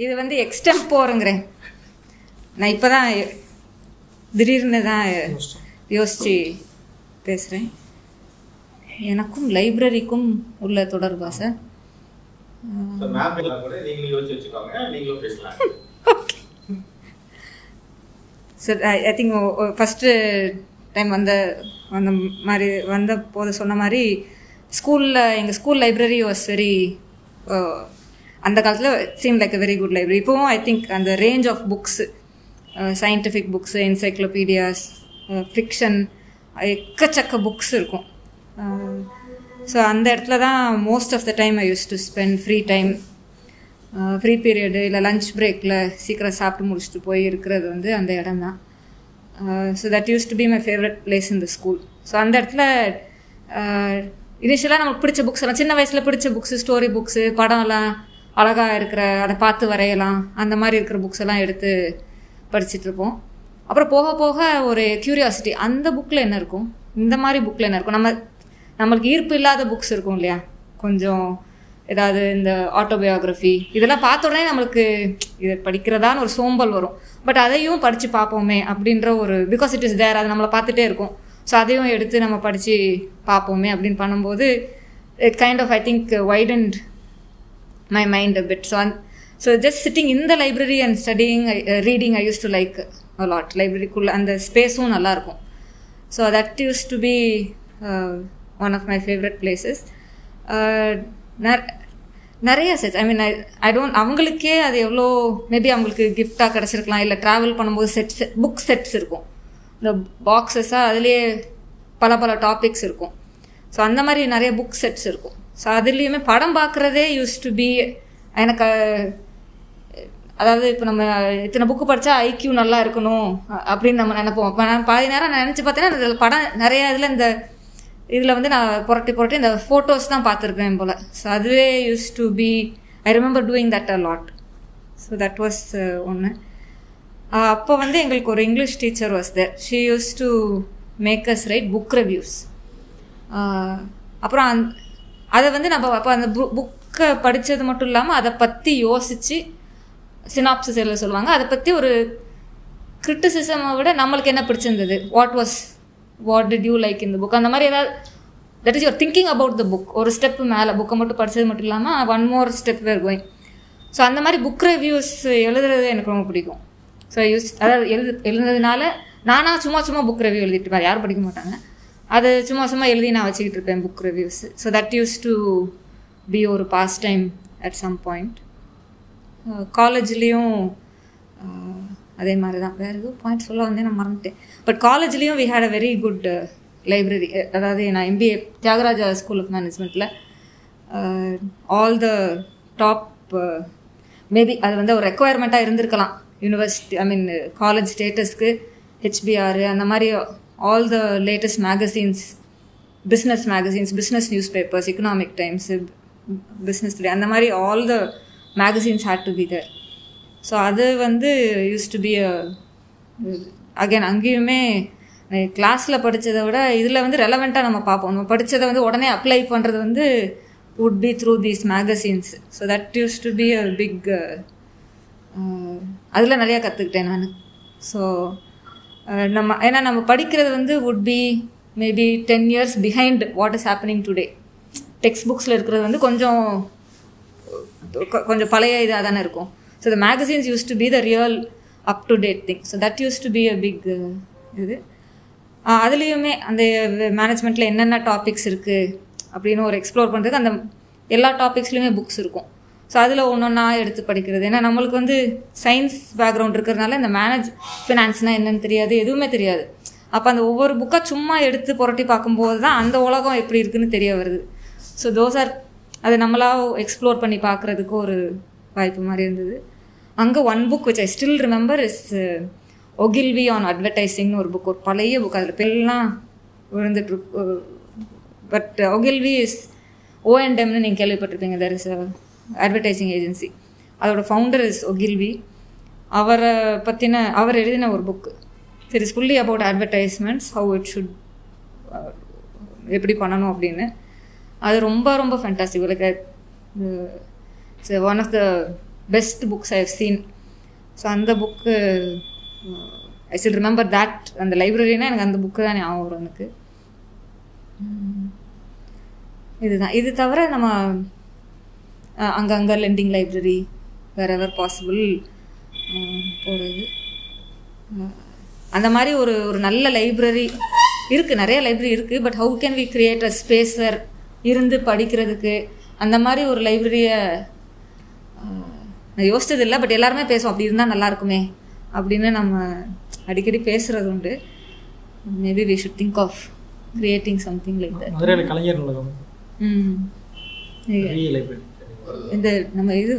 இது வந்து எக்ஸ்டெம்ப் போகிறேங்கிறேன் நான் இப்போ தான் திடீர்னு தான் யோசித்து பேசுகிறேன் எனக்கும் லைப்ரரிக்கும் உள்ள தொடர்பா சார்? யோசிச்சு sir I think first time வந்த வந்த மாதிரி வந்த போது சொன்ன மாதிரி ஸ்கூலில் எங்கள் ஸ்கூல் லைப்ரரி வாஸ் வெரி அந்த காலத்தில் seem like a very good library இப்போவும் ஐ திங்க் அந்த range of books scientific books encyclopedias fiction எக்கச்சக்க புக்ஸ் இருக்கும். Um, ஸோ அந்த இடத்துல தான் most of the time I use to spend free time free period இல்லை லஞ்ச் பிரேக்கில் சீக்கிரம் சாப்பிட்டு முடிச்சுட்டு போய் இருக்கிறது வந்து அந்த இடம் தான். So that use to be my favourite place in the school so அந்த இடத்துல uh, இனிஷியலாக நமக்கு பிடிச்ச புக்ஸ் எல்லாம் சின்ன வயசில் பிடிச்ச புக்ஸு ஸ்டோரி புக்ஸு படம்லாம் அழகாக இருக்கிற அதை பார்த்து வரையலாம் அந்த மாதிரி இருக்கிற புக்ஸ் எல்லாம் எடுத்து படிச்சுட்டு இருப்போம். அப்புறம் போக போக ஒரு க்யூரியாசிட்டி அந்த புக்கில் என்ன இருக்கும்? இந்த மாதிரி புக்கில் என்ன இருக்கும்? நம்ம நம்மளுக்கு ஈர்ப்பு இல்லாத புக்ஸ் இருக்கும் இல்லையா? கொஞ்சம் ஏதாவது இந்த ஆட்டோபயோகிராஃபி இதெல்லாம் பார்த்த உடனே நம்மளுக்கு இதை படிக்கிறதான்னு ஒரு சோம்பல் வரும். பட் அதையும் படித்து பார்ப்போமே அப்படின்ற ஒரு பிகாஸ் இட் இஸ் தேர் அது நம்மளை பார்த்துட்டே இருக்கும். ஸோ அதையும் எடுத்து நம்ம படித்து பார்ப்போமே அப்படின்னு பண்ணும்போது it kind of I think my mind a bit so and so just sitting இந்த library and studying reading I use to like lot லைப்ரரிக்குள்ளே அந்த ஸ்பேஸும் நல்லாயிருக்கும் so that use to be one of my favourite places நிறைய sets I mean I I don't அவங்களுக்கே அது எவ்வளோ maybe அவங்களுக்கு கிஃப்டாக கிடச்சிருக்கலாம். இல்லை ட்ராவல் பண்ணும்போது செட்ஸ் புக் செட்ஸ் இருக்கும். இந்த பாக்ஸஸாக அதுலேயே பல பல டாபிக்ஸ் இருக்கும். ஸோ அந்த மாதிரி நிறைய புக் செட்ஸ் இருக்கும். ஸோ அதுலேயுமே படம் பார்க்குறதே யூஸ் டு பி எனக்கு அதாவது இப்போ நம்ம இத்தனை புக்கு படித்தா ஐக்யூ நல்லா இருக்கணும் அப்படின்னு நம்ம நினைப்போம். இப்போ நான் பாதி நேரம் நினச்சி பார்த்தேன்னா இதில் படம் நிறையா இதில் இந்த இதில் வந்து நான் புரட்டி புரட்டி இந்த ஃபோட்டோஸ் தான் பார்த்துருக்கேன் போல். ஸோ அதுவே use to be I remember doing that a lot so that was ஒன்று அப்போ வந்து எங்களுக்கு ஒரு English teacher was there she use to make us write book reviews அப்புறம் அந் அதை வந்து நம்ம அப்போ அந்த புக்கை படித்தது மட்டும் இல்லாமல் அதை பற்றி யோசித்து சினாப்சிஸ் எழுத சொல்லுவாங்க. அதை பற்றி ஒரு கிரிட்டிசிசமை விட நம்மளுக்கு என்ன பிடிச்சிருந்தது? What was what did you like இந்த புக் அந்த மாதிரி ஏதாவது that is your thinking about the book ஒரு ஸ்டெப் மேலே புக்கை மட்டும் படித்தது மட்டும் இல்லாமல் one more step where going so அந்த மாதிரி புக் ரிவ்யூஸ் எழுதுறது எனக்கு ரொம்ப பிடிக்கும். ஸோ யூஸ் அதாவது எழுது எழுதுனதுனால நானாக சும்மா சும்மா புக் ரிவ்யூ எழுதிட்டு யாரும் படிக்க மாட்டாங்க. அது சும்மா சும்மா எழுதி நான் வச்சுக்கிட்டு இருப்பேன் book reviews so that use to be ஒரு pass time at some point காலேஜ்லேயும் அதே மாதிரி தான் வேறு எதுவும் பாயிண்ட் சொல்ல வந்தே நான் மறந்துட்டேன். பட் காலேஜ்லேயும் we had a very good library அதாவது நான் எம்பிஏ தியாகராஜா ஸ்கூல் ஆஃப் மேனேஜ்மெண்ட்டில் ஆல் த டாப் மேபி அது வந்து ஒரு ரெக்குவயர்மெண்ட்டாக இருந்திருக்கலாம். யூனிவர்சிட்டி ஐ மீன் காலேஜ் ஸ்டேட்டஸ்க்கு ஹெச்பிஆர் அந்த மாதிரி all the latest magazines business magazines business newspapers economic times business அந்த மாதிரி all the magazines had to be there so அது வந்து யூஸ் டு பி அகைன் அங்கேயுமே கிளாஸில் படித்ததை விட இதில் வந்து ரெலவெண்ட்டாக நம்ம பார்ப்போம். நம்ம படித்ததை வந்து உடனே அப்ளை பண்ணுறது வந்து would be through these magazines so that use to be a big அதில் நிறையா கற்றுக்கிட்டேன் நான். ஸோ நம்ம ஏன்னா நம்ம படிக்கிறது வந்து would be maybe ten years behind what is happening today text புக்ஸில் இருக்கிறது வந்து கொஞ்சம் கொஞ்சம் பழைய இதாக தானே இருக்கும். So the magazines use to be the real up to date thing so that use to be a big இது அதுலேயுமே அந்த மேனேஜ்மெண்ட்டில் என்னென்ன டாபிக்ஸ் இருக்குது அப்படின்னு ஒரு எக்ஸ்ப்ளோர் பண்ணுறதுக்கு அந்த எல்லா டாபிக்ஸ்லேயுமே புக்ஸ் இருக்கும். ஸோ அதில் ஒன்று ஒன்றா எடுத்து படிக்கிறது. ஏன்னா நம்மளுக்கு வந்து சயின்ஸ் பேக்ரவுண்ட் இருக்கிறதுனால இந்த மேனேஜ் ஃபினான்ஸ்னால் என்னன்னு தெரியாது எதுவுமே தெரியாது. அப்போ அந்த ஒவ்வொரு புக்காக சும்மா எடுத்து புரட்டி பார்க்கும்போது தான் அந்த உலகம் எப்படி இருக்குன்னு தெரிய வருது. ஸோ தோஸ் ஆர் அதை நம்மளாக எக்ஸ்ப்ளோர் பண்ணி பார்க்குறதுக்கு ஒரு வாய்ப்பு மாதிரி இருந்தது. அங்கே one book which I still remember is Ogilvy on அட்வர்டைஸிங்னு ஒரு புக் ஒரு பழைய புக் அதில் பெல்லாம் விழுந்துட்டு பட் ஒகில்வி இஸ் ஓஎன்டெம்னு நீங்கள் கேள்விப்பட்டிருப்பீங்க. தர் இஸ் அட்வர்டைசிங் ஏஜென்சி அதோட ஃபவுண்டர் இஸ் ஒகில்வி அவரை பற்றின அவர் எழுதின ஒரு book it is fully about advertisements how it should எப்படி பண்ணணும் அப்படின்னு. அது ரொம்ப ரொம்ப fantastic like it's one of the best books I have seen so அந்த book I still remember that அந்த லைப்ரரினா எனக்கு அந்த புக்கு தான் ஞாபகம் வரும் எனக்கு. இதுதான். இது தவிர நம்ம அங்கங்க lending library wherever possible போடுறது அந்த மாதிரி ஒரு ஒரு நல்ல லைப்ரரி இருக்குது நிறைய லைப்ரரி இருக்குது but how can we create a space where இருந்து படிக்கிறதுக்கு அந்த மாதிரி ஒரு லைப்ரரியை நான் யோசிச்சது இல்லை பட் எல்லாருமே பேசுவோம் அப்படி இருந்தால் நல்லா இருக்குமே அப்படின்னு நம்ம அடிக்கடி பேசுறது உண்டு. Maybe we should think of creating something like that மதுரையில் கலைஞர் நூலகம் ம். லைப்ரரி இந்த நம்ம இது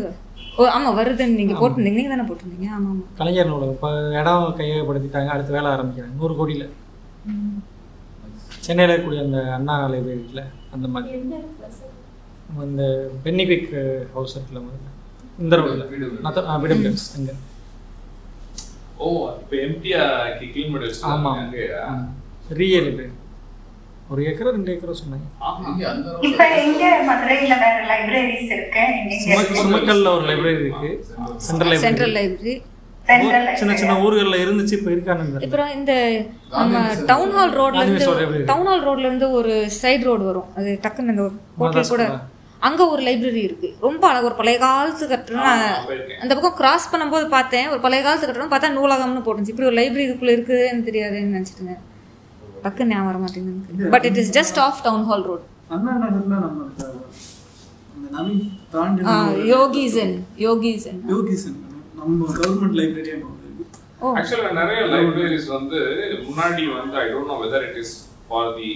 ஓ ஆமாம் வருதுன்னு நீங்கள் போட்டிருந்தீங்க நீங்கள் தானே போட்டிருந்தீங்க? ஆமாம் ஆமாம் கலைஞர் நூலகம் இப்போ இடம் கையகப்படுத்திட்டாங்க அடுத்து வேலை ஆரம்பிக்கிறாங்க. நூறு கோடியில். சென்னையில் இருக்கக்கூடிய அந்த அண்ணா லைப்ரரியில் அந்த மாதிரி. நம்ம இந்த பென்னிக்விக் ஹவுஸ் இருக்குல்ல முதல்ல இந்த ரோடில் விடபிள்யூஎஸ் அங்கே ஓ இப்போ எம்டியா கிளீன் பண்ணி ஆமாம் வச்சிருக்காங்க. அங்கேயா? லைப்ரரி ஒரு ஏக்கரோ ரெண்டு ஏக்கரோ சொன்னாங்க. இப்ப மதுரையில வேற லைப்ரரிஸ் இருக்கு. ஒரு லைப்ரரி இருக்கு. Central central library library central சின்ன சின்ன ஊர்களில் இருந்துச்சு இப்போ இருக்கான்னு தெரியல. அப்புறம் இந்த நம்ம டவுன் ஹால் ரோட்ல இருந்து. டவுன் ஹால் ரோட்ல இருந்து ஒரு சைடு ரோடு வரும். அது டக்குன்னு இந்த ஹோட்டல் கூட அங்க ஒரு லைப்ரரி இருக்கு. ரொம்ப அழகு ஒரு பழைய காலத்து கட்டணம். அந்த பக்கம் கிராஸ் பண்ணும்போது பார்த்தேன். ஒரு பழைய காலத்து கட்டணம் பார்த்தா நூலகம்னு போட்டுச்சு இப்படி ஒரு லைப்ரரி இதுக்குள்ள இருக்குதுன்னு தெரியாதுன்னு நினைச்சிட்டுங்க டக்குன்னு ஞாபகம் வர மாட்டேங்குது but it is just off town hall road யோகிசன் யோகிசன். யோகிசன் நம்ம கவர்மெண்ட் லைப்ரரி ஒன்று இருக்கு. ஓ. ஆக்சுவலா நிறைய லைப்ரரிஸ் வந்து முன்னாடி வந்து I don't know whether it is for the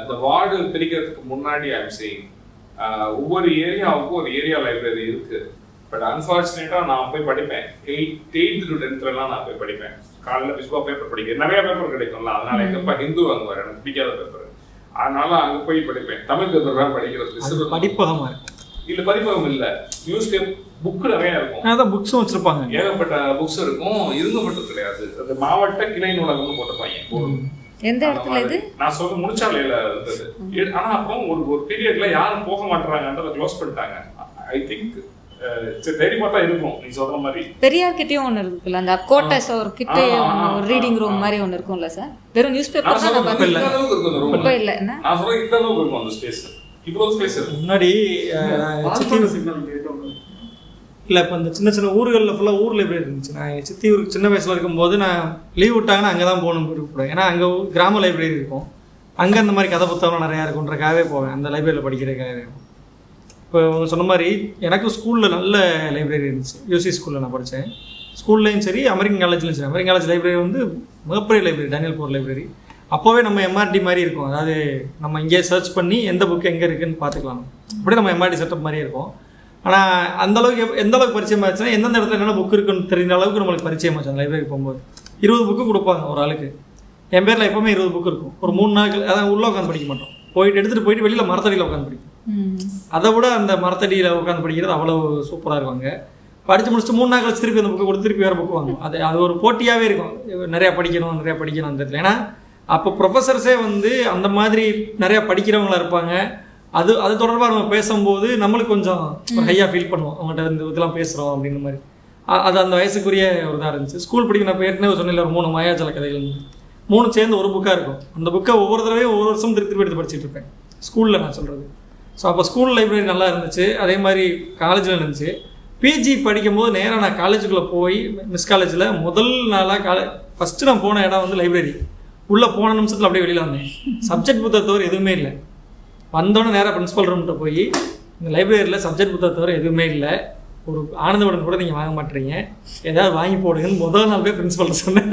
இந்த வார்டு பிரிக்கிறதுக்கு முன்னாடி ஐம் சேயிங் ஒவ்வொரு ஏரியாவுக்கும் ஒரு ஏரியா லைப்ரரி இருக்கு. பட் அன்பார்ச்சுனேட்டா நான் போய் படிப்பேன். எயிட் எயித் டு டென்த்லாம் நான் போய் படிப்பேன். காலைல பிஸ்பா பேப்பர் படிக்கிறேன் நிறைய பேப்பர் கிடைக்கும்ல அதனால எங்கப்பா ஹிந்து அங்க வர எனக்கு பிடிக்காத பேப்பர் அதனால அங்க போய் படிப்பேன். தமிழ் பேப்பர் தான் படிக்கிறது இருக்கும் இல்ல பதிப்பகம் இல்ல. நியூஸ் பேப்பர் புக் நிறைய இருக்கும். அதான் புக்ஸும் வச்சிருப்பாங்க ஏகப்பட்ட புக்ஸ் இருக்கும். இருங்க மட்டும் கிடையாது. அது மாவட்ட கிளை நூலகம்னு போட்டிருப்பாங்க. எந்த இடத்துல இது. நான் சொல்ல முடிச்சாலையில இருந்தது. ஆனா அப்போ ஒரு ஒரு பீரியட்ல யாரும் போக மாட்டாங்கன்றத க்ளோஸ் பண்ணிட்டாங்க. ஐ திங்க் சரி தைரியமா தான் இருக்கும் நீ சொல்ற மாதிரி. பெரியார் கிட்டயும் ஒன்று இருக்குல்ல அந்த கோட்டஸ் ஒரு கிட்டே ஆ, ஒன்று ஒரு ரீடிங். ரூம் மாதிரி ஒன்று இருக்கும்ல சார். வெறும் நியூஸ் பேப்பர் தான் நம்ம இருக்கும் அந்த இப்போ. இல்லை. என்ன? நான் சொல்றது இந்த அளவுக்கு இருக்கும் அந்த ஸ்பேஸ் இவ்வளவு ஸ்பேஸ் முன்னாடி. இல்லை இப்போ இந்த சின்ன சின்ன ஊர்களில் ஃபுல்லாக ஊர் லைப்ரரி இருந்துச்சு. நான் என் சித்தி ஊருக்கு சின்ன வயசில் இருக்கும்போது நான் லீவ் விட்டாங்கன்னா அங்கே தான் போகணும் விருப்பப்படும் ஏன்னா அங்கே கிராம லைப்ரரி இருக்கும். அங்கே அந்த மாதிரி கதை புத்தகம் நிறையா இருக்குன்றக்காகவே போவேன். அந்த லைப்ரரியில் படிக்கிறதுக்காகவே. இப்போ அவங்க சொன்ன மாதிரி எனக்கு ஸ்கூலில் நல்ல லைப்ரரி இருந்துச்சு. யூசி ஸ்கூலில் நான் படித்தேன் ஸ்கூல்லையும் சரி அமெரிக்கன் காலேஜ்லையும் சரி. அமெரிக்கன் காலேஜ் லைப்ரரி வந்து மிகப்பெரிய லைப்ரரி டேனியல் போர் லைப்ரரி அப்போவே நம்ம எம்ஆர்டி மாதிரி இருக்கும். அதாவது நம்ம இங்கேயே சர்ச் பண்ணி எந்த புக் எங்கே இருக்குன்னு பார்த்துக்கலாம். அப்படியே நம்ம எம்ஆர்டி செட்டப் மாதிரியே இருக்கும். ஆனால் அந்தளவுக்கு எந்த அளவுக்கு பரிச்சயமாக இருந்துச்சுன்னா எந்தெந்த இடத்துல என்னென்ன புக் இருக்குன்னு தெரிஞ்ச அளவுக்கு நம்மளுக்கு பரிச்சயம் ஆச்சு அந்த லைப்ரரி போகும்போது. இருபது புக்கு கொடுப்பாங்க ஒரு ஆளுக்கு. என் பேரில் எப்பவுமே இருபது புக் இருக்கும். ஒரு மூணு நாள் அதான் உள்ளே உட்காந்து படிக்க மாட்டோம். போயிட்டு எடுத்துகிட்டு போயிட்டு வெளியில் மரத்தடியில் உட்காந்து படிக்கும் அதை விட அந்த மரத்தடியில் உட்காந்து படிக்கிறது அவ்வளோ சூப்பராக இருக்குங்க படித்து முடிச்சுட்டு மூணு நாள் கழிச்சு திருப்பி அந்த புக்கு கொடுத்து திருப்பி வேறு புக்கு வாங்குவோம் அது அது ஒரு போட்டியாகவே இருக்கும். நிறையா படிக்கணும் நிறையா படிக்கணும் அந்த இடத்துல. ஏன்னா அப்போ ப்ரொஃபஸர்ஸே வந்து அந்த மாதிரி நிறையா படிக்கிறவங்களா இருப்பாங்க. அது அது தொடர்பாக நம்ம பேசும்போது நம்மளுக்கு கொஞ்சம் ஹையாக ஃபீல் பண்ணுவோம். அவங்கள்ட்ட இந்த இதெல்லாம் பேசுகிறோம் அப்படின்ற மாதிரி. அது அந்த வயசுக்குரிய ஒரு இதாக இருந்துச்சு. ஸ்கூல் படிக்கிறப்ப ஏற்கனவே சொன்னில ஒரு மூணு மாயாஜல கதைகள். மூணு சேர்ந்து ஒரு புக்காக இருக்கும். அந்த புக்கை ஒவ்வொரு தடவையும் ஒவ்வொரு வருஷம் திருப்பி திருப்பி எடுத்து படிச்சுட்டு இருப்பேன். ஸ்கூலில் நான் சொல்கிறது ஸோ அப்போ ஸ்கூல் லைப்ரரி நல்லா இருந்துச்சு. அதே மாதிரி காலேஜில் இருந்துச்சு. பிஜி படிக்கும்போது நேராக நான் காலேஜுக்குள்ளே போய் மிஸ் காலேஜில் முதல் நாளாக காலே ஃபஸ்ட்டு நான் போன இடம் வந்து லைப்ரரி உள்ளே போன நிமிஷத்தில் அப்படியே வெளியில் வந்தேன். சப்ஜெக்ட் புத்தகத்தை தவிர எதுவுமே இல்லை. வந்தோடனே நேராக பிரின்ஸிபல் ரூம்கிட்ட போய் இந்த லைப்ரரியில் சப்ஜெக்ட் புத்தகத்தை தவிர எதுவுமே இல்லை. ஒரு ஆனந்தவுடன் கூட நீங்கள் வாங்க மாட்டீங்க. ஏதாவது வாங்கி போடுங்கன்னு முதல் நாள் போய் பிரின்ஸிபல் சொன்னேன்.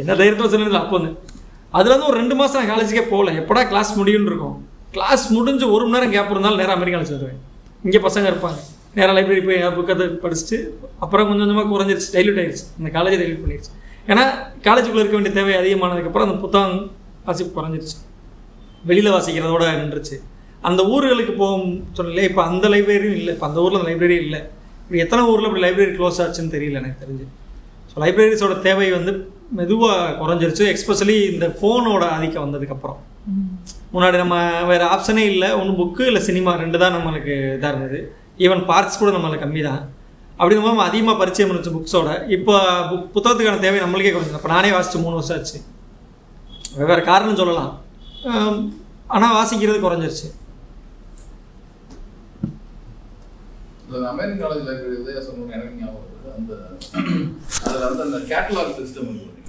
என்ன தைரியத்தில் சொன்னதில்ல அப்போ வந்து. அதில் வந்து ஒரு ரெண்டு மாதம் நான் காலேஜுக்கே போகல. எப்படா கிளாஸ் முடியும்னு இருக்கும். கிளாஸ் முடிஞ்சு ஒரு மணி நேரம் கேப் இருந்தாலும் நேராக அமெரிக்காவில் சேருவேன். இங்கே பசங்க இருப்பாங்க. நேராக லைப்ரரி போய் புக்கத்தை படிச்சுட்டு அப்புறம் கொஞ்சம் கொஞ்சமாக குறைஞ்சிருச்சு டைல்யூட் ஆயிடுச்சு. இந்த காலேஜை டைல்யூட் பண்ணிடுச்சு. ஏன்னா காலேஜுக்குள்ளே இருக்க வேண்டிய தேவை அதிகமானதுக்கப்புறம் அந்த புத்தகம் வாசிப்பு குறைஞ்சிருச்சு. வெளியில் வாசிக்கிறதோட நின்றுச்சு. அந்த ஊர்களுக்கு போகும் சொல்லல இப்போ அந்த லைப்ரரியும் இல்லை. இப்போ அந்த ஊரில் அந்த லைப்ரரி இல்லை. இப்போ எத்தனை ஊரில் இப்படி லைப்ரரி க்ளோஸ் ஆச்சுன்னு தெரியல எனக்கு தெரிஞ்சு. ஸோ லைப்ரரிஸோட தேவை வந்து மெதுவாக குறைஞ்சிருச்சு எக்ஸ்பெஷலி இந்த ஃபோனோட ஆதிக்கம் வந்ததுக்கப்புறம் முன்னாடி நம்ம வேறு ஆப்ஷனே இல்லை. ஒன்று புக்கு இல்லை சினிமா ரெண்டு தான் நம்மளுக்கு இதாக இருந்தது. ஈவன் பார்க்ஸ் கூட நம்மளுக்கு கம்மி தான் அப்படிங்கும் போது நம்ம அதிகமாக பரிச்சயம் இருந்துச்சு புக்ஸோட இப்போ புக் புத்தகத்துக்கான தேவை நம்மளுக்கே குறைஞ்சது இப்போ நானே வாசிச்சு மூணு வருஷம் ஆச்சு. வெவ்வேறு காரணம் சொல்லலாம். ஆனால் வாசிக்கிறது குறைஞ்சிருச்சு. அமெரிக்கன் காலேஜ் லைப்ரரி உதய எனக்கு ஞாபகம் அந்த அதில் வந்து அந்த கேட்டலாக் சிஸ்டம் இருக்கு?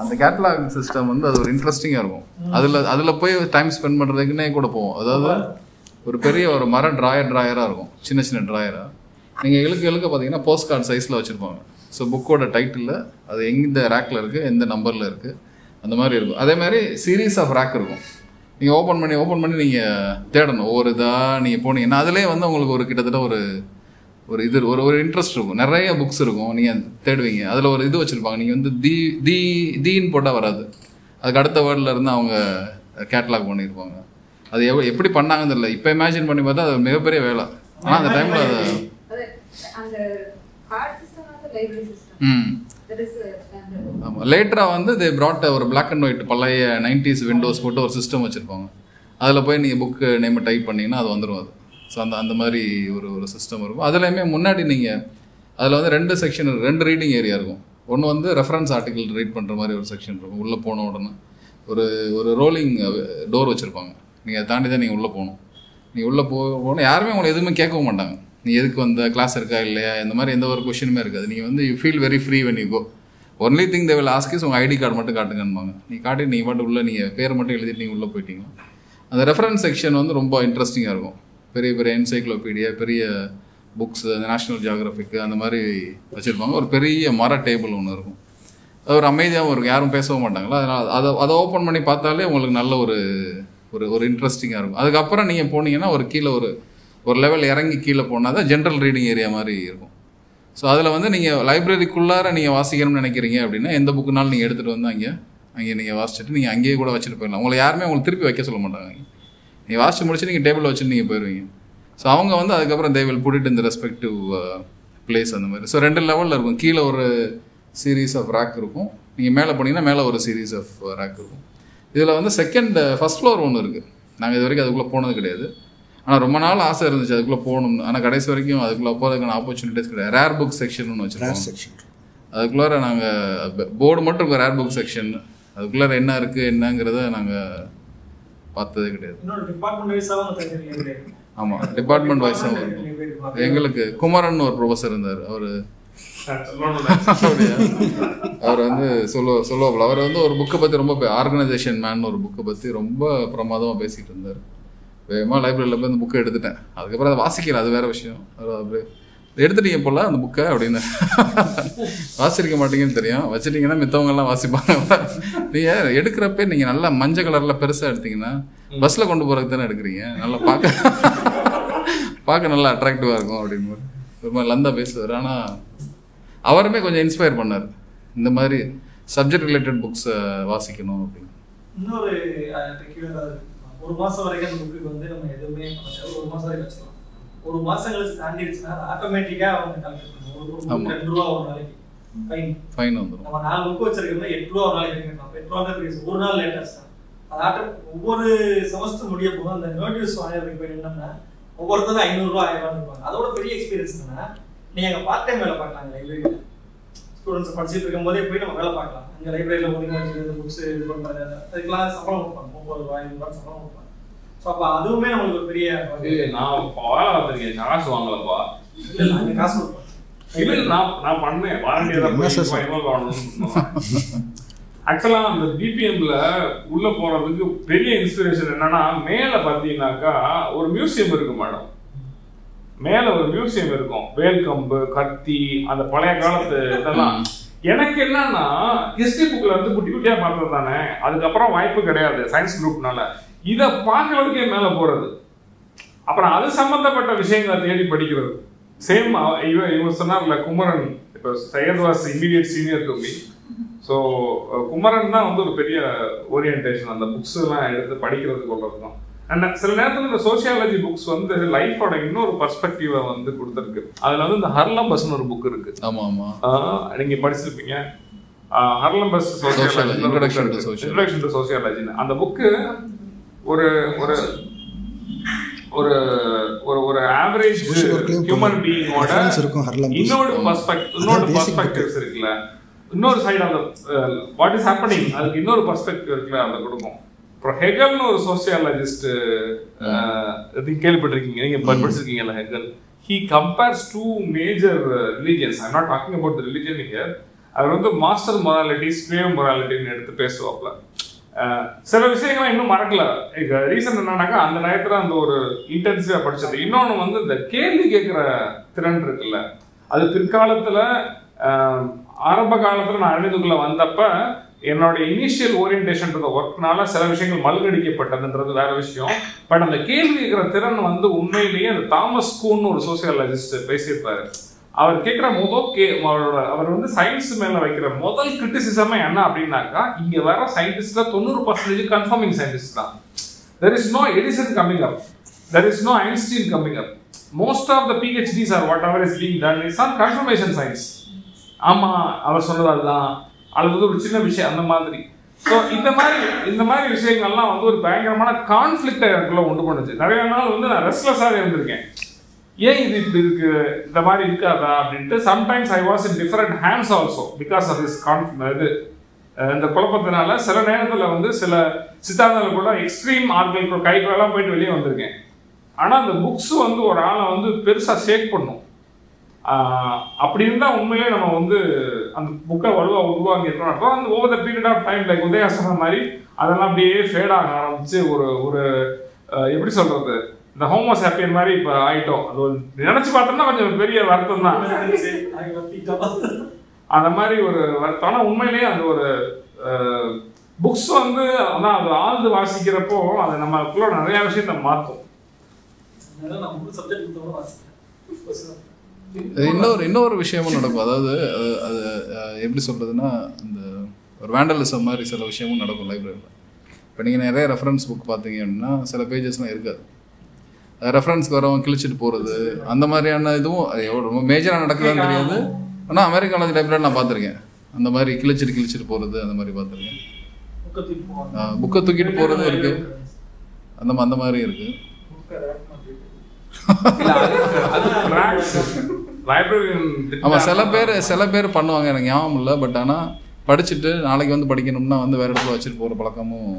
அந்த கேட்டலாக் சிஸ்டம் வந்து அது ஒரு இன்ட்ரெஸ்டிங்காக இருக்கும். அதில் அதில் போய் டைம் ஸ்பெண்ட் பண்ணுறதுக்குன்னே கூட போவோம். அதாவது ஒரு பெரிய ஒரு மரம் ட்ராயர் ட்ராயராக இருக்கும். சின்ன சின்ன ட்ராயராக நீங்கள் இழுக்க இழுக்க பார்த்தீங்கன்னா போஸ்ட் கார்டு சைஸில் வச்சுருப்பாங்க. ஸோ புக்கோட டைட்டிலில் அது எந்த ரேக்கில் இருக்குது எந்த நம்பரில் இருக்குது அந்த மாதிரி இருக்கும். அதே மாதிரி சீரீஸ் ஆஃப் ரேக் இருக்கும். நீங்கள் ஓப்பன் பண்ணி ஓப்பன் பண்ணி நீங்கள் தேடணும். ஒவ்வொரு இதாக நீங்கள் போனீங்கன்னா அதிலே வந்து உங்களுக்கு ஒரு கிட்டத்தட்ட ஒரு ஒரு இது ஒரு ஒரு இன்ட்ரெஸ்ட் இருக்கும். நிறைய புக்ஸ் இருக்கும். நீங்கள் தேடுவீங்க. அதில் ஒரு இது வச்சுருப்பாங்க. நீங்கள் வந்து தி தி தீன்னு போட்டால் வராது. அதுக்கு அடுத்த வேர்டில் இருந்து அவங்க கேட்லாக் பண்ணியிருப்பாங்க அது எவ்வளோ எப்படி பண்ணாங்கன்னு தெரியல. இப்போ இமேஜின் பண்ணி பார்த்தா அது மிகப்பெரிய வேலை. ஆனால் அந்த டைமில் அது ம். இஸ் ஆமாம் லேட்டராக வந்து தே brought ஒரு பிளாக் அண்ட் ஒயிட் பழைய நைன்டிஸ் விண்டோஸ் போட்டு ஒரு சிஸ்டம் வச்சுருப்பாங்க. அதில் போய் நீங்கள் புக்கு நேமை டைப் பண்ணிங்கன்னா அது வந்துடும் அது. ஸோ அந்த அந்த மாதிரி ஒரு ஒரு சிஸ்டம் இருக்கும். அதுலேயுமே முன்னாடி நீங்கள் அதில் வந்து ரெண்டு செக்ஷன் ரெண்டு ரீடிங் ஏரியா இருக்கும். ஒன்று வந்து ரெஃபரன்ஸ் ஆர்டிக்கல் ரீட் பண்ணுற மாதிரி ஒரு செக்ஷன் இருக்கும். உள்ளே போன உடனே. ஒரு ஒரு ரோலிங் டோர் வச்சுருப்பாங்க. நீங்கள் அதை தாண்டி தான் நீங்கள் உள்ளே போகணும். நீ உள்ளே போ போனால் யாருமே உங்களை எதுவுமே கேட்கவும் மாட்டாங்க. நீ எதுக்கு வந்த? கிளாஸ் இருக்கா இல்லையா? இந்த மாதிரி எந்த ஒரு கொஷினுமே இருக்காது. நீங்கள் வந்து you feel very free when you go only thing they will ask is உங்கள் ஐடி கார்டு மட்டும் காட்டுங்கன்பாங்க நீ காட்டி நீ மட்டும் உள்ளே நீங்கள் பேர் மட்டும் எழுதிட்டு நீங்கள் உள்ளே போயிட்டீங்க அந்த ரெஃபரன்ஸ் செக்ஷன் வந்து ரொம்ப இன்ட்ரெஸ்டிங்காக இருக்கும். பெரிய பெரிய என்சைக்ளோபீடியா பெரிய புக்ஸ் நேஷ்னல் ஜியாகிரபிக்கு அந்த மாதிரி வச்சுருப்பாங்க. ஒரு பெரிய மர டேபிள் ஒன்று இருக்கும். அது ஒரு அமைதியாகவும் இருக்கும். யாரும் பேசவும் மாட்டாங்களா? அதனால் அதை அதை ஓப்பன் பண்ணி பார்த்தாலே உங்களுக்கு நல்ல ஒரு ஒரு ஒரு இன்ட்ரெஸ்டிங்காக இருக்கும். அதுக்கப்புறம் நீங்கள் போனீங்கன்னா ஒரு கீழே ஒரு ஒரு லெவல் இறங்கி கீழே போனால் தான் ஜென்ரல் ரீடிங் ஏரியா மாதிரி இருக்கும். ஸோ அதில் வந்து நீங்கள் லைப்ரரிக்குள்ளார நீங்கள் வாசிக்கணும்னு நினைக்கிறீங்க அப்படின்னா எந்த புக்குனாலும் நீங்கள் எடுத்துகிட்டு வந்து அங்கே அங்கே நீங்கள் வாசிச்சுட்டு நீங்கள் அங்கேயே கூட வச்சுட்டு போயிடலாம். உங்களை யாருமே உங்களுக்கு திருப்பி வைக்க சொல்ல மாட்டாங்க. நீங்கள் வாசிச்சு முடிச்சு நீங்கள் டேபிள் வச்சுட்டு நீங்கள் போயிடுவீங்க ஸோ அவங்க வந்து அதுக்கப்புறம் தே வில் புட் இந்த ரெஸ்பெக்டிவ் பிளேஸ் அந்த மாதிரி. ஸோ ரெண்டு லெவலில் இருக்கும். கீழே ஒரு சீரீஸ் ஆஃப் ரேக் இருக்கும். நீங்கள் மேலே போனீங்கன்னா மேலே ஒரு சீரீஸ் ஆஃப் ரேக் இருக்கும். இதில் வந்து செகண்ட் ஃபர்ஸ்ட் ஃப்ளோர் ஒன்று இருக்குது நாங்கள் இது வரைக்கும் அதுக்குள்ளே போனது கிடையாது. ஆனால் ரொம்ப நாள் ஆசை இருந்துச்சு அதுக்குள்ளே போகணும்னு. ஆனால் கடைசி வரைக்கும் அதுக்குள்ளே போகிறதுக்கான ஆப்பர்ச்சுனிட்டிஸ் கிடையாது. ரேர் புக் செக்ஷன் ஒன்று வச்சுருக்கோம். செக்ஷன் அதுக்குள்ளார நாங்கள் போர்டு மட்டும் இருக்கும். ரேர் புக் செக்ஷன் அதுக்குள்ளார என்ன இருக்குது என்னங்கிறத நாங்கள் பார்த்ததே கிடையாது. ஆமாம் டிபார்ட்மெண்ட் வைஸாக எங்களுக்கு குமரன் ஒரு ப்ரொஃபஸர் இருந்தார். அவர் அவர் வந்து சொல்ல சொல்லுவாப்புல. அவர் வந்து ஒரு புக்கை பற்றி ரொம்ப ஆர்கனைசேஷன் மேன் ஒரு புக்கை பற்றி ரொம்ப பிரமாதமாக பேசிகிட்டு இருந்தார். வேகமாக லைப்ரரியில் போய் அந்த புக்கை எடுத்துட்டேன். அதுக்கப்புறம் அதை வாசிக்கல அது வேற விஷயம். அவர் அப்படியே எடுத்துட்டீங்க போல அந்த புக்கை அப்படின்னு. வாசிருக்க மாட்டீங்கன்னு தெரியும். வச்சுட்டீங்கன்னா மித்தவங்கெல்லாம் வாசிப்பாங்க. நீங்கள் எடுக்கிறப்ப நீங்கள் நல்லா மஞ்சள் கலரில் பெருசாக எடுத்தீங்கன்னா பஸ்ஸில் கொண்டு போகிறதுக்கு தானே எடுக்கிறீங்க? நல்லா பார்க்க பார்க்க நல்லா அட்ராக்டிவாக இருக்கும் அப்படின்னு. ஒரு மாதிரி லந்தா பேசுவார். ஆனால் அவருமே கொஞ்சம் இன்ஸ்பயர் பண்ணார். இந்த மாதிரி சப்ஜெக்ட் ரிலேட்டட் புக்ஸை வாசிக்கணும் அப்படின்னு. இன்னொரு ஒரு மாதம் வரைக்கும் அந்த புக்கு வந்து நம்ம எதுவுமே ஒரு மாதம் வரைக்கும் வச்சுக்கலாம். ஒரு கழிச்சு தாண்டிடுச்சுன்னா ஆட்டோமேட்டிக்கா அவங்க கால்குலேட் பண்ணுவோம் ஒரு ரெண்டு ரூபா ஒரு நாளைக்கு. ஃபைன் ஃபைன் வந்துடும் நம்ம நாலு புக் வச்சிருக்கோம்னா எட்டு ரூபா ஒரு நாளைக்கு கட்டலாம் எட்டு ரூபாங்கிறது ஒரு நாள் லேட்டஸ்ட் தான் அது ஆட்டோ ஒவ்வொரு செமஸ்டர் முடிய போதும் அந்த நோட்டீஸ் வாங்குறதுக்கு போய் நின்னோம்னா ஒவ்வொருத்தரும் ஐநூறுரூவா ஆயிரம் இருப்பாங்க அதோட பெரிய எக்ஸ்பீரியன்ஸ் என்னன்னா நீங்க அங்க பார்ட் டைம் வேலை பார்க்கலாம் லைப்ரரியில் ஸ்டூடெண்ட்ஸ் படிச்சுட்டு இருக்கும் போதே போய் நம்ம வேலை பார்க்கலாம். அங்கே லைப்ரரியில் ஒதுங்க வச்சுக்கிறது புக்ஸ் இது பண்ணுறது அதுக்கெல்லாம் சம்பளம் கொடுப்பாங்க. முப்பது ரூபாய் ஐநூறு ரூபாய் சம்பளம் கொடுப்பாங்க. ஸோ அப்போ அதுவுமே நம்மளுக்கு பெரிய நான் வேலை பார்த்திருக்கேன் காசு வாங்கலப்பா. இல்லை நாங்கள் காசு இல்ல நான் நான் பண்ணேன். வாரண்டியா தான் என்ன சார் போய் இன்வால்வ் ஆகணும் ஆக்சுவலா அந்த பிபிஎம்ல உள்ள போறதுக்கு பெரிய இன்ஸ்பிரேஷன் என்னன்னா மேல பாத்தீங்கன்னாக்கா ஒரு மியூசியம் இருக்கு மேடம் மேல ஒரு மியூசியம் இருக்கும். வேல்கம்பு கத்தி அந்த பழைய காலத்து இதெல்லாம். எனக்கு என்னன்னா ஹிஸ்டரி புக்ல வந்து குட்டி குட்டியா பார்த்தது தானே. அதுக்கப்புறம் வாய்ப்பு கிடையாது. சயின்ஸ் குரூப்னால இத பார்க்கறதுக்கே மேல போறது. அப்புறம் அது சம்பந்தப்பட்ட விஷயங்களை தேடி படிக்கிறது. சேம் இவ இவன் சொன்னார்ல குமரன். இப்போ Syed was immediate senior to me so Kumaran தான் வந்து ஒரு பெரிய ஓரியன்டேஷன் அந்த புக்ஸ் எல்லாம் எடுத்து படிக்கிறது கொள்றது தான் அண்ட் சில நேரத்தில் இந்த சோசியாலஜி புக்ஸ் வந்து லைஃபோட இன்னொரு பர்ஸ்பெக்டிவை வந்து கொடுத்துருக்கு. அதுல வந்து இந்த ஹர்லம்பஸ்னு ஒரு புக் இருக்கு. ஆமா ஆமா. ஆஹ் நீங்க படிச்சிருப்பீங்க. Haralambos Sociology. இன்ட்ரடக்ஷன் டு சோசியாலஜின்னு அந்த புக்கு ஒரு ஒரு ஒரு ஒரு ஒரு ஆவரேஜ் ஹியூமன். பீயிங்கோட. இன்னொரு பர்ஸ்பெக்ட் இன்னொரு பர்ஸ்பெக்டிவ்ஸ் இருக்குல்ல. இன்னொரு side of what is happening அதுக்கு இன்னொரு பர்ஸ்பெக்டிவ் இருக்குல்ல அதை கொடுக்கும். அப்புறம் ஹெகல்னு ஒரு சோசியாலஜிஸ்ட் கேள்விப்பட்டிருக்கீங்க. நீங்க படிச்சிருக்கீங்கல்ல Hegel. He compares two major religions I'm not talking about religion here அவர் வந்து மாஸ்டர் மொராலிட்டி ஸ்வேவ் மொராலிட்டின்னு எடுத்து பேசுவாப்ல சில விஷயங்கள் இன்னும் மறக்கல. ரீசன் என்னன்னாக்கா அந்த நேரத்தில் அந்த ஒரு இன்டென்சிவா படிச்சது. இன்னொன்னு வந்து இந்த கேள்வி கேட்குற திறன் இருக்குல்ல. அது பிற்காலத்துல ஆரம்ப காலத்துல நான் அறிவிந்துக்குள்ள வந்தப்ப என்னோட இனிஷியல் ஓரியன்டேஷன் ஒர்க்னால சில விஷயங்கள் மல்கடிக்கப்பட்டதுன்றது வேற விஷயம். பட் அந்த கேள்வி கேட்கிற திறன் வந்து உண்மையிலேயே அந்த தாமஸ் கூன்னு ஒரு சோசியாலஜிஸ்ட் பேசியிருப்பாரு. அவர் கேட்குற முதல் கே அவரோட அவர் வந்து சயின்ஸ் மேலே வைக்கிற முதல் கிரிட்டிசிசமே என்ன அப்படின்னாக்கா இங்கே வர சயின்டிஸ்ட்ல தொண்ணூறு பர்சன்டேஜ் கன்ஃபார்மிங் சயின்டிஸ்ட் தான். There is no Edison coming up there is no Einstein coming up most of the PhDs are whatever is being done is on confirmation science ஆமாம் அவர் சொன்னது அதுதான். அல்லது வந்து ஒரு சின்ன விஷயம் அந்த மாதிரி. ஸோ இந்த மாதிரி இந்த மாதிரி விஷயங்கள்லாம் வந்து ஒரு பயங்கரமான கான்ஃப்ளிக்டை எனக்குள்ள உண்டு பண்ணுச்சு. நிறைய நாள் வந்து நான் ரெஸ்ட்லெஸ்ஸாக இருந்திருக்கேன். ஏன் இது இப்படி இருக்கு? இந்த மாதிரி இருக்காதா அப்படின்ட்டு sometimes I was in different hands also because of this Khan இது இந்த குழப்பத்தினால சில நேரத்தில் வந்து சில சித்தாந்தங்கள் கூட எக்ஸ்ட்ரீம் ஆட்கள் கூட கைகளெல்லாம் போயிட்டு வெளியே வந்திருக்கேன். ஆனால் அந்த புக்ஸ் வந்து ஒரு ஆளை வந்து பெருசாக ஷேக் பண்ணும். அப்படி இருந்தால் உண்மையிலே நம்ம வந்து அந்த புக்கை வலுவாக உருவாங்கிட்டோம் இருக்கணும் அப்புறம் அந்த over the period of time like Udaya மாதிரி அதெல்லாம் அப்படியே ஃபேட் ஆக ஆரம்பிச்சு ஒரு ஒரு எப்படி சொல்கிறது இந்த ஹோமோ ஹாப்பியன் மாதிரி இப்போ ஆயிட்டோம். அது நினைச்சு பார்த்தோம்னா கொஞ்சம் பெரிய வருத்தம் தான். அந்த மாதிரி ஒரு வருத்தம். ஆனால் உண்மையிலேயே அந்த ஒரு புக்ஸ் வந்து அதான் அது ஆழ்ந்து வாசிக்கிறப்போ அது நமக்குள்ள நிறைய விஷயத்த மாற்றும். இன்னொரு இன்னொரு விஷயமும் நடக்கும். அதாவது அது அது எப்படி சொல்றதுன்னா இந்த ஒரு வேண்டலிசம் மாதிரி சில விஷயமும் நடக்கும் லைப்ரரியில் இப்போ நீங்கள் நிறைய ரெஃபரன்ஸ் புக் பார்த்தீங்க அப்படின்னா சில பேஜஸ்லாம் இருக்காது. ரெஃபரன்ஸ்க்கு வரவங்க கிழிச்சிட்டு போகிறது அந்த மாதிரியான இதுவும் அது எவ்வளோ ரொம்ப மேஜராக நடக்குதான்னு தெரியாது. ஆனால் அமெரிக்கன் காலேஜ் லைப்ரரி நான் பார்த்துருக்கேன். அந்த மாதிரி கிழிச்சிட்டு கிழிச்சிட்டு போகிறது அந்த மாதிரி பார்த்துருக்கேன். புக்கை தூக்கிட்டு போகிறது இருக்குது அந்த அந்த மாதிரி இருக்குது ஆமாம் சில பேர் சில பேர் பண்ணுவாங்க எனக்கு ஞாபகம் இல்லை பட் ஆனால் படிச்சுட்டு நாளைக்கு வந்து படிக்கணும்னா வந்து வேற இடத்துல வச்சுட்டு போகிற பழக்கமும்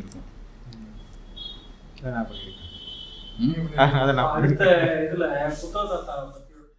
இருக்கும். அதை